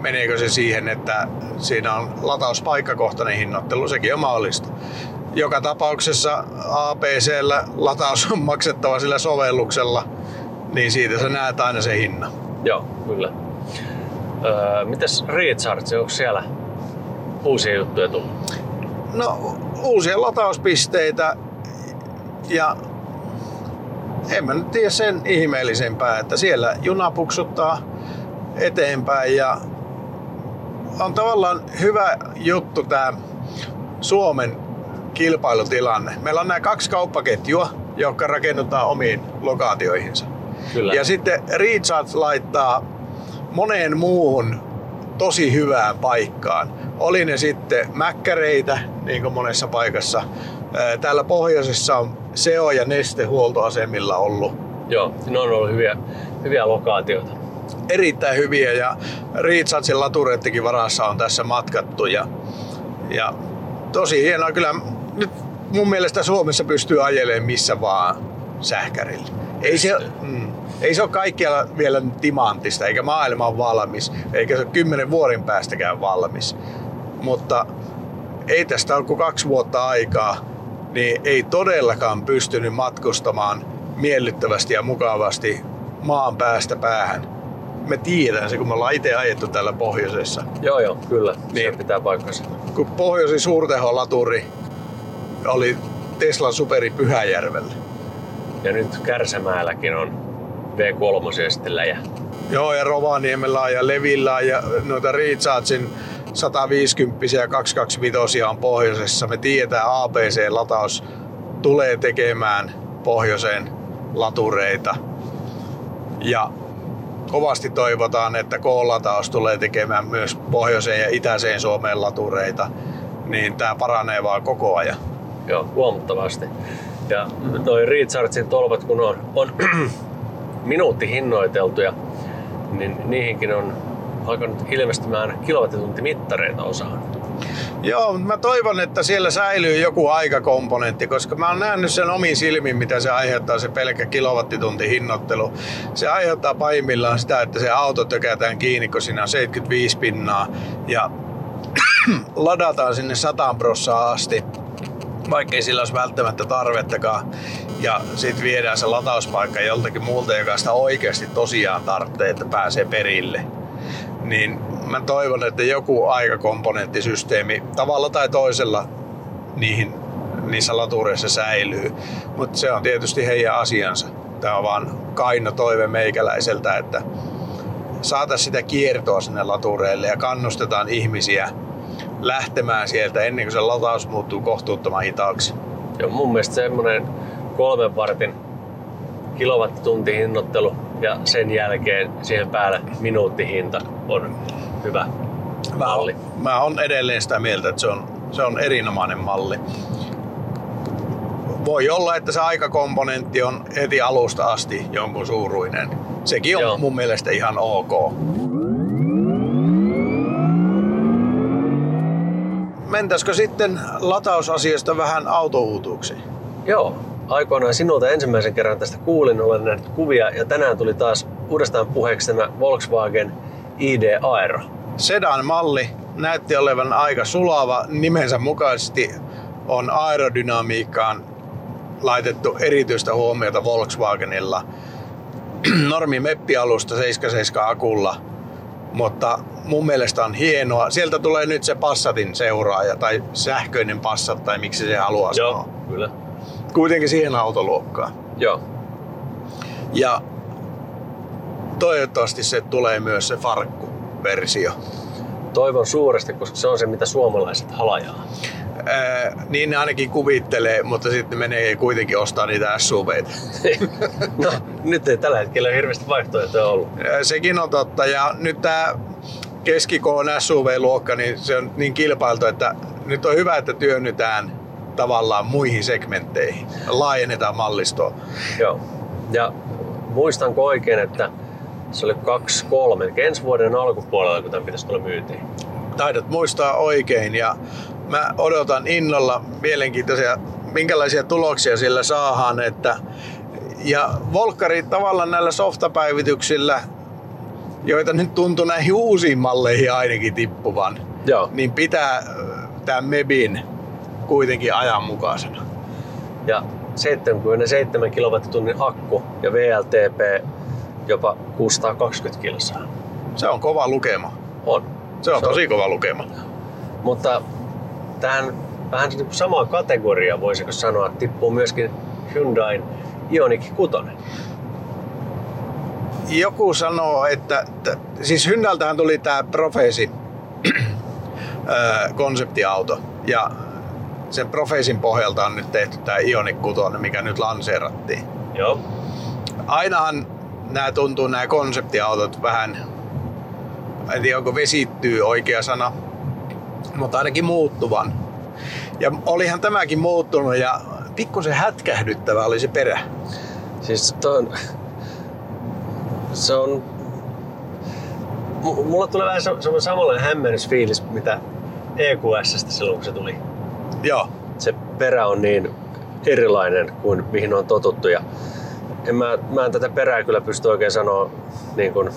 meneekö se siihen, että siinä on latauspaikkakohtainen hinnoittelu, sekin on mahdollista. Joka tapauksessa APCllä lataus on maksettava sillä sovelluksella, niin siitä sä näet aina se hinnan. Joo, kyllä. Öö, mitäs Recharge, onko siellä uusia juttuja tullut? No, uusia latauspisteitä ja en mä nyt tiedä sen ihmeellisempää, että siellä juna puksuttaa eteenpäin ja on tavallaan hyvä juttu tämä Suomen kilpailutilanne. Meillä on nämä kaksi kauppaketjua, jotka rakennetaan omiin lokaatioihinsa. Kyllä. Ja sitten Recharge laittaa moneen muuhun tosi hyvään paikkaan. Oli ne sitten mäkkäreitä, niin kuin monessa paikassa. Ää, Täällä pohjoisessa on SEO- ja nestehuoltoasemilla ollut Joo, ne on ollut hyviä, hyviä lokaatioita. erittäin hyviä ja Rechargein latureittikin varassa on tässä matkattu ja, ja tosi hienoa. Kyllä nyt mun mielestä Suomessa pystyy ajelemaan missä vaan sähkärillä. Ei se, mm, ei se ole kaikkialla vielä timanttista, eikä maailma ole valmis, eikä se ole kymmenen vuoden päästäkään valmis. Mutta ei tästä ole kuin kaksi vuotta aikaa, niin ei todellakaan pystynyt matkustamaan miellyttävästi ja mukavasti maan päästä päähän. Me tiedän se, kun me ollaan itse ajettu täällä pohjoisessa. Joo, joo, kyllä. Niin. Se pitää paikkansa. Kun pohjoisin suurteholaturi oli Teslan superi Pyhäjärvellä. Ja nyt Kärsämäälläkin on V3 sitten läjä. Joo, ja Rovaniemellä ja Levillä ja noita Rechargein 150 ja 225 on pohjoisessa. Me tiedetään ABC-lataus tulee tekemään pohjoiseen latureita. Ja kovasti toivotaan, että K-lataus tulee tekemään myös pohjoiseen ja itäiseen Suomeen latureita. Niin tämä paranee vaan koko ajan. Joo, huomattavasti. Ja toi Rechargein tolpat, kun on, on minuutti hinnoiteltuja, niin niihinkin on alkanut ilmestymään kilowattituntimittareita osaan. Joo, mutta mä toivon, että siellä säilyy joku aikakomponentti, koska mä oon nähnyt sen omin silmin, mitä se aiheuttaa se pelkkä kilowattitunti hinnoittelu. Se aiheuttaa pahimmillaan sitä, että se auto tökätään kiinni, kun siinä on 75 pinnaa ja ladataan sinne 100 prossaa asti, vaikkei sillä olisi välttämättä tarvettakaan. Ja sitten viedään se latauspaikka joltakin muulta, joka sitä oikeasti tosiaan tarvitsee, että pääsee perille niin mä toivon, että joku aikakomponenttisysteemi tavalla tai toisella niihin, niissä latureissa säilyy. Mutta se on tietysti heidän asiansa. Tämä on vaan kaino toive meikäläiseltä, että saataisiin sitä kiertoa sinne latureille ja kannustetaan ihmisiä lähtemään sieltä ennen kuin se lataus muuttuu kohtuuttoman hitaaksi. Joo, mun mielestä semmonen kolmen vartin kilowattitunti hinnoittelu ja sen jälkeen siihen päälle minuuttihinta on hyvä Mä malli. oon, mä oon edelleen sitä mieltä, että se on, se on erinomainen malli. Voi olla, että se aikakomponentti on heti alusta asti jonkun suuruinen. Sekin on Joo. mun mielestä ihan ok. Mentäisikö sitten latausasiasta vähän autouutuuksiin? Joo, aikoinaan sinulta ensimmäisen kerran tästä kuulin, olen nähnyt kuvia ja tänään tuli taas uudestaan puheeksi tämä Volkswagen ID Aero. Sedan malli näytti olevan aika sulava. Nimensä mukaisesti on aerodynamiikkaan laitettu erityistä huomiota Volkswagenilla. Normi meppialusta 77 akulla, mutta mun mielestä on hienoa. Sieltä tulee nyt se Passatin seuraaja tai sähköinen Passat tai miksi se haluaa Joo, sanoa. kyllä. Kuitenkin siihen autoluokkaan. Joo. Ja toivottavasti se tulee myös se farkku-versio. Toivon suuresti, koska se on se, mitä suomalaiset halajaa. Ää, niin ne ainakin kuvittelee, mutta sitten menee kuitenkin ostaa niitä SUVitä. no, nyt ei tällä hetkellä hirveästi vaihtoehtoja ollut. Ää, Sekin on totta. Ja nyt tämä keskikoon SUV-luokka, niin se on niin kilpailtu, että nyt on hyvä, että työnnytään tavallaan muihin segmentteihin. Laajennetaan mallistoa. Joo. Ja muistanko oikein, että se oli kaksi, kolme, eli ensi vuoden alkupuolella, kun tämän pitäisi tulla myyntiin. Taidat muistaa oikein ja mä odotan innolla mielenkiintoisia, minkälaisia tuloksia sillä saadaan. Että, ja Volkkari tavallaan näillä softapäivityksillä, joita nyt tuntuu näihin uusiin malleihin ainakin tippuvan, Joo. niin pitää tämä Mebin kuitenkin ajanmukaisena. Ja 77 kilowattitunnin akku ja VLTP jopa 620 kilsaa. Se on kova lukema. On. Se on tosi kova lukema. Mutta tähän vähän niin kuin samaa kategoriaa voisiko sanoa, tippuu myöskin Hyundai Ioniq 6. Joku sanoo, että, että siis Hyndältähän tuli tämä Profesi konseptiauto ja sen Profesin pohjalta on nyt tehty tämä Ioniq 6, mikä nyt lanseerattiin. Joo. Ainahan nämä tuntuu nämä konseptiautot vähän, en tiedä onko vesittyy oikea sana, mutta ainakin muuttuvan. Ja olihan tämäkin muuttunut ja pikkusen hätkähdyttävä oli se perä. Siis toi on, se on... Mulla tulee vähän se- semmoinen samanlainen hämmennysfiilis, mitä EQSstä silloin, kun se tuli. Joo, Se perä on niin erilainen kuin mihin on totuttu. Ja en mä, mä en tätä perää kyllä pysty oikein sanoa niin kuin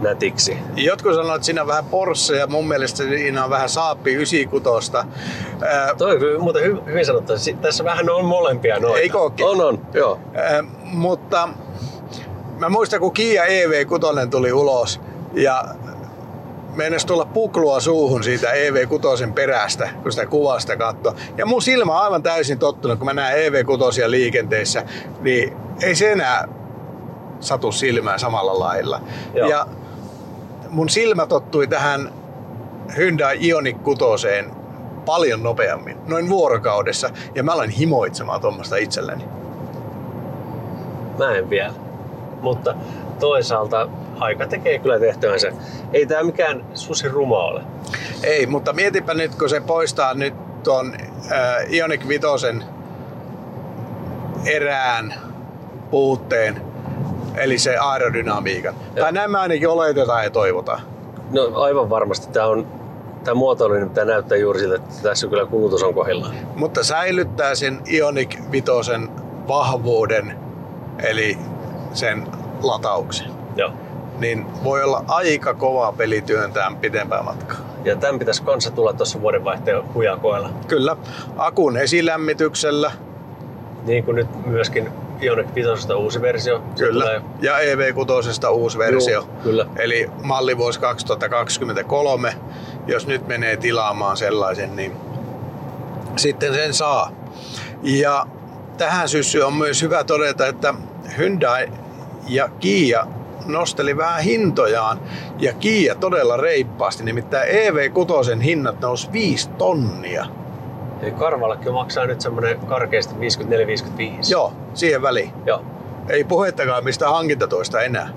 nätiksi. Jotkut sanoo, että siinä on vähän Porsche ja mun mielestä siinä on vähän Saappi 96. Ää, Toi on muuten hy- hyvin sanottu. Tässä vähän on molempia noita. Eikö ookin? On, on. Joo. ää, mutta mä muistan, kun Kia EV6 tuli ulos ja meinasi tulla puklua suuhun siitä EV6 perästä, kun sitä kuvasta katsoi. Ja mun silmä on aivan täysin tottunut, kun mä näen EV6 liikenteessä, niin ei se enää satu silmään samalla lailla. Joo. Ja mun silmä tottui tähän Hyundai Ioniq 6 paljon nopeammin, noin vuorokaudessa, ja mä aloin himoitsemaan tuommoista itselleni. Mä en vielä. Mutta toisaalta aika tekee kyllä tehtävänsä. Ei tää mikään susi ruma ole. Ei, mutta mietipä nyt, kun se poistaa nyt tuon äh, Ioniq 5 erään puutteen, eli se aerodynamiikan. Joo. Tai näin me ainakin oletetaan ja toivotaan. No aivan varmasti. Tää on Tämä muotoilu pitää näyttää juuri siltä, että tässä kyllä kulutus on kohdillaan. Mutta säilyttää sen Ioniq 5 vahvuuden, eli sen latauksen. Joo. Niin voi olla aika kova peli työntää pitempää matkaa. Ja tämän pitäisi kanssa tulla tuossa vuodenvaihteen hujakoella. Kyllä, akun esilämmityksellä, Niin kuin nyt myöskin Ioniq 5 uusi versio. Se Kyllä. tulee- Ja EV6 uusi versio. Kyllä. Eli mallivuosi 2023. Jos nyt menee tilaamaan sellaisen, niin sitten sen saa. Ja tähän syssyyn on myös hyvä todeta, että Hyundai ja Kia nosteli vähän hintojaan ja Kia todella reippaasti. Nimittäin EV6 hinnat nousi 5 tonnia. Eli Karvallakin maksaa nyt semmoinen karkeasti 54-55. Joo, siihen väliin. Joo. Ei puhettakaan mistä hankintatoista enää.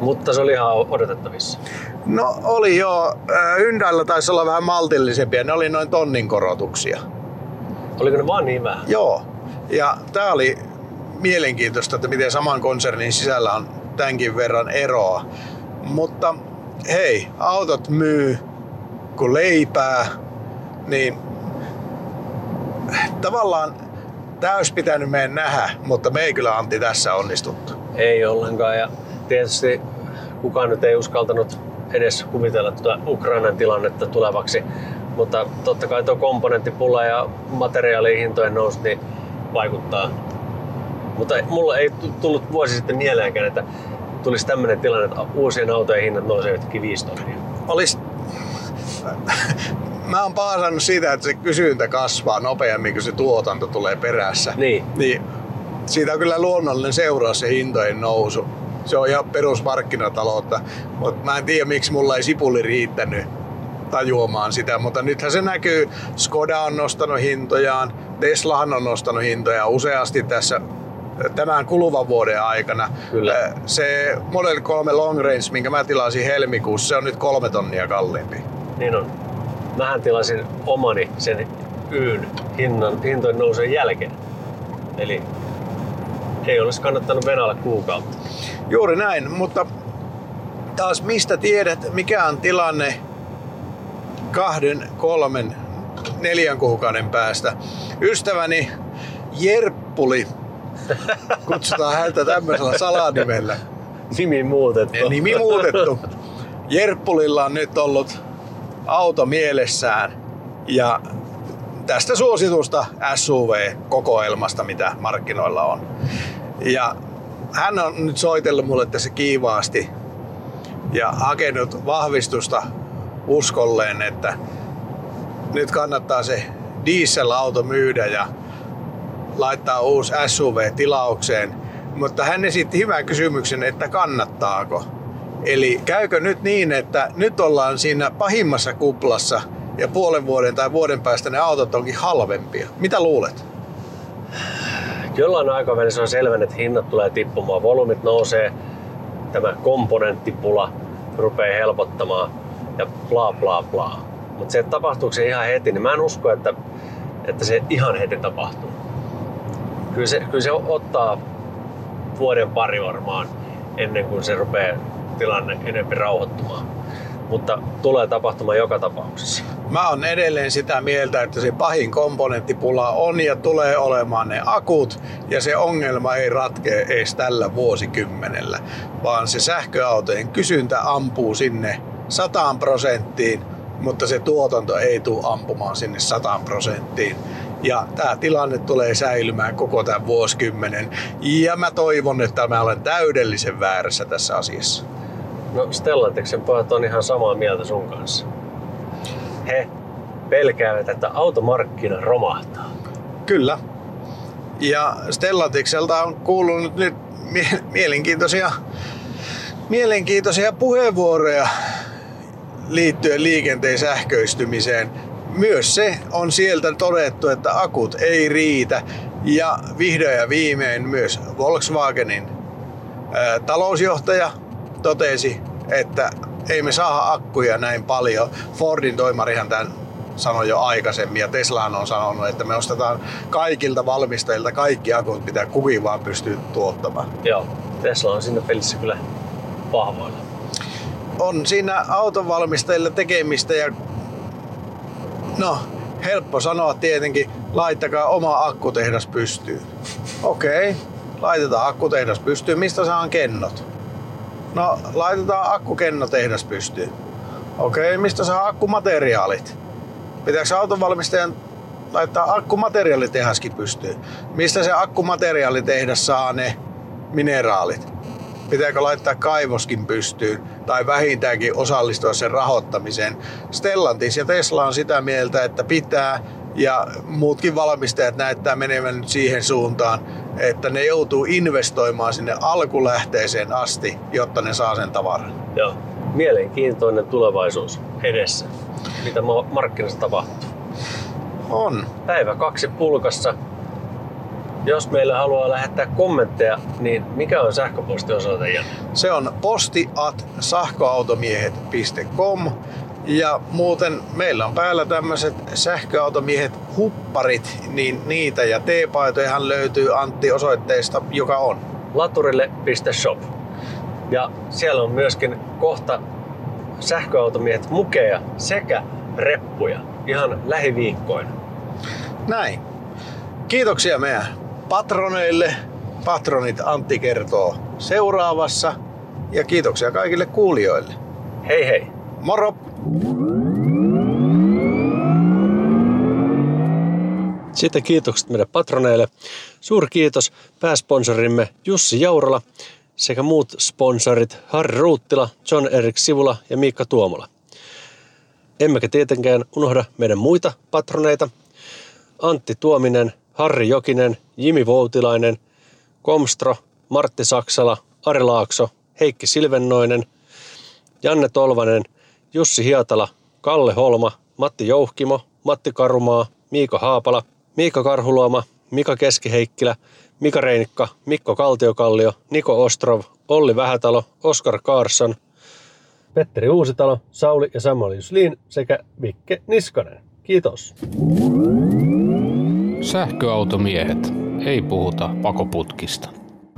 Mutta se oli ihan odotettavissa. No oli joo. Äh, Hyundailla taisi olla vähän maltillisempia. Ne oli noin tonnin korotuksia. Oliko ne vaan niin vähän? Joo. Ja tää oli mielenkiintoista, että miten saman konsernin sisällä on tämänkin verran eroa. Mutta hei, autot myy kuin leipää, niin tavallaan Tää olisi pitänyt meidän nähdä, mutta me ei kyllä Antti tässä onnistuttu. Ei ollenkaan ja tietysti kukaan nyt ei uskaltanut edes kuvitella tuota Ukrainan tilannetta tulevaksi. Mutta totta kai tuo komponenttipula ja materiaalihintojen nousu niin vaikuttaa. Mutta mulla ei tu- tullut vuosi sitten mieleenkään, että tulisi tämmöinen tilanne, että uusien autojen hinnat nousee yhtäkkiä 5 tonnia. Olis... Mä oon paasannut siitä, että se kysyntä kasvaa nopeammin kuin se tuotanto tulee perässä. Niin. niin siitä on kyllä luonnollinen seuraus se hintojen nousu. Se on ihan perusmarkkinataloutta, mutta mä en tiedä miksi mulla ei sipuli riittänyt tajuamaan sitä, mutta nythän se näkyy. Skoda on nostanut hintojaan, Teslahan on nostanut hintoja useasti tässä tämän kuluvan vuoden aikana. Kyllä. Se Model 3 Long Range, minkä mä tilasin helmikuussa, se on nyt kolme tonnia kalliimpi. Niin on. Mähän tilasin omani sen Yn hinnan, hintojen nousun jälkeen. Eli ei olisi kannattanut venailla kuukautta. Juuri näin, mutta taas mistä tiedät, mikä on tilanne kahden, kolmen, neljän kuukauden päästä. Ystäväni Jerppuli, kutsutaan häntä tämmöisellä salanimellä, Nimi muutettu. nimi muutettu. Jerppulilla on nyt ollut auto mielessään ja tästä suositusta SUV-kokoelmasta, mitä markkinoilla on. Ja hän on nyt soitellut mulle tässä kiivaasti ja hakenut vahvistusta uskolleen, että nyt kannattaa se dieselauto myydä ja laittaa uusi SUV tilaukseen. Mutta hän esitti hyvän kysymyksen, että kannattaako. Eli käykö nyt niin, että nyt ollaan siinä pahimmassa kuplassa ja puolen vuoden tai vuoden päästä ne autot onkin halvempia. Mitä luulet? Jollain aikavälillä se on selvä, että hinnat tulee tippumaan, volyymit nousee, tämä komponenttipula rupeaa helpottamaan ja bla bla bla. Mutta se, että tapahtuuko se ihan heti, niin mä en usko, että, että se ihan heti tapahtuu. Kyllä se, kyllä se ottaa vuoden pari varmaan ennen kuin se rupeaa tilanne enemmän rauhoittumaan. Mutta tulee tapahtumaan joka tapauksessa. Mä oon edelleen sitä mieltä, että se pahin komponenttipula on ja tulee olemaan ne akut ja se ongelma ei ratkea edes tällä vuosikymmenellä, vaan se sähköautojen kysyntä ampuu sinne 100 prosenttiin, mutta se tuotanto ei tule ampumaan sinne 100 prosenttiin. Ja tämä tilanne tulee säilymään koko tämän vuosikymmenen. Ja mä toivon, että mä olen täydellisen väärässä tässä asiassa. No Stellantiksen pojat on ihan samaa mieltä sun kanssa. He pelkäävät, että automarkkina romahtaa. Kyllä. Ja Stellantikselta on kuulunut nyt mie- mielenkiintoisia, mielenkiintoisia puheenvuoroja liittyen liikenteen sähköistymiseen. Myös se on sieltä todettu, että akut ei riitä. Ja vihdoin ja viimein myös Volkswagenin ää, talousjohtaja totesi, että ei me saa akkuja näin paljon. Fordin toimarihan tämän sanoi jo aikaisemmin ja Teslahan on sanonut, että me ostetaan kaikilta valmistajilta kaikki akut, mitä kukin vaan pystyy tuottamaan. Joo, Tesla on siinä pelissä kyllä vahvoilla. On siinä autonvalmistajilla tekemistä ja no, helppo sanoa tietenkin, laittakaa oma akkutehdas pystyyn. Okei, okay, laitetaan akkutehdas pystyyn. Mistä saan kennot? No, laitetaan akkukennotehdas pystyyn. Okei, okay, mistä saa akkumateriaalit? Pitääkö autonvalmistajan laittaa akkumateriaalitehaskin pystyyn? Mistä se akkumateriaalitehdas saa ne mineraalit? Pitääkö laittaa kaivoskin pystyyn tai vähintäänkin osallistua sen rahoittamiseen? Stellantis ja Tesla on sitä mieltä, että pitää ja muutkin valmistajat näyttää menevän nyt siihen suuntaan, että ne joutuu investoimaan sinne alkulähteeseen asti, jotta ne saa sen tavaran. Joo, mielenkiintoinen tulevaisuus edessä. Mitä ma- markkinassa tapahtuu. On. Päivä kaksi pulkassa. Jos meillä haluaa lähettää kommentteja, niin mikä on sähköpostiosoite? Janne? Se on posti at sähköautomiehet.com ja muuten meillä on päällä tämmöiset sähköautomiehet hupparit, niin niitä ja teepaitojahan löytyy Antti osoitteesta, joka on. Laturille.shop. Ja siellä on myöskin kohta sähköautomiehet mukeja sekä reppuja ihan lähiviikkoina. Näin. Kiitoksia meidän patroneille. Patronit Antti kertoo seuraavassa. Ja kiitoksia kaikille kuulijoille. Hei hei! Moro! Sitten kiitokset meidän patroneille. Suuri kiitos pääsponsorimme Jussi Jaurala sekä muut sponsorit Harri Ruuttila, John Erik Sivula ja Miikka Tuomola. Emmekä tietenkään unohda meidän muita patroneita. Antti Tuominen, Harri Jokinen, Jimi Voutilainen, Komstro, Martti Saksala, Ari Laakso, Heikki Silvennoinen, Janne Tolvanen, Jussi Hietala, Kalle Holma, Matti Jouhkimo, Matti Karumaa, Miiko Haapala, Miika Karhuluoma, Mika Keskiheikkilä, Mika Reinikka, Mikko Kaltiokallio, Niko Ostrov, Olli Vähätalo, Oskar Karsson, Petteri Uusitalo, Sauli ja Samuel Juslin sekä Vikke Niskanen. Kiitos. Sähköautomiehet. Ei puhuta pakoputkista.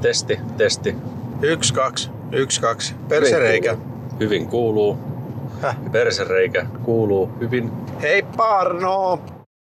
Testi, testi. Yksi, kaksi, yksi, kaksi. Persereikä. Hyvin kuuluu. Häh? Persereikä kuuluu hyvin. Hei Parno!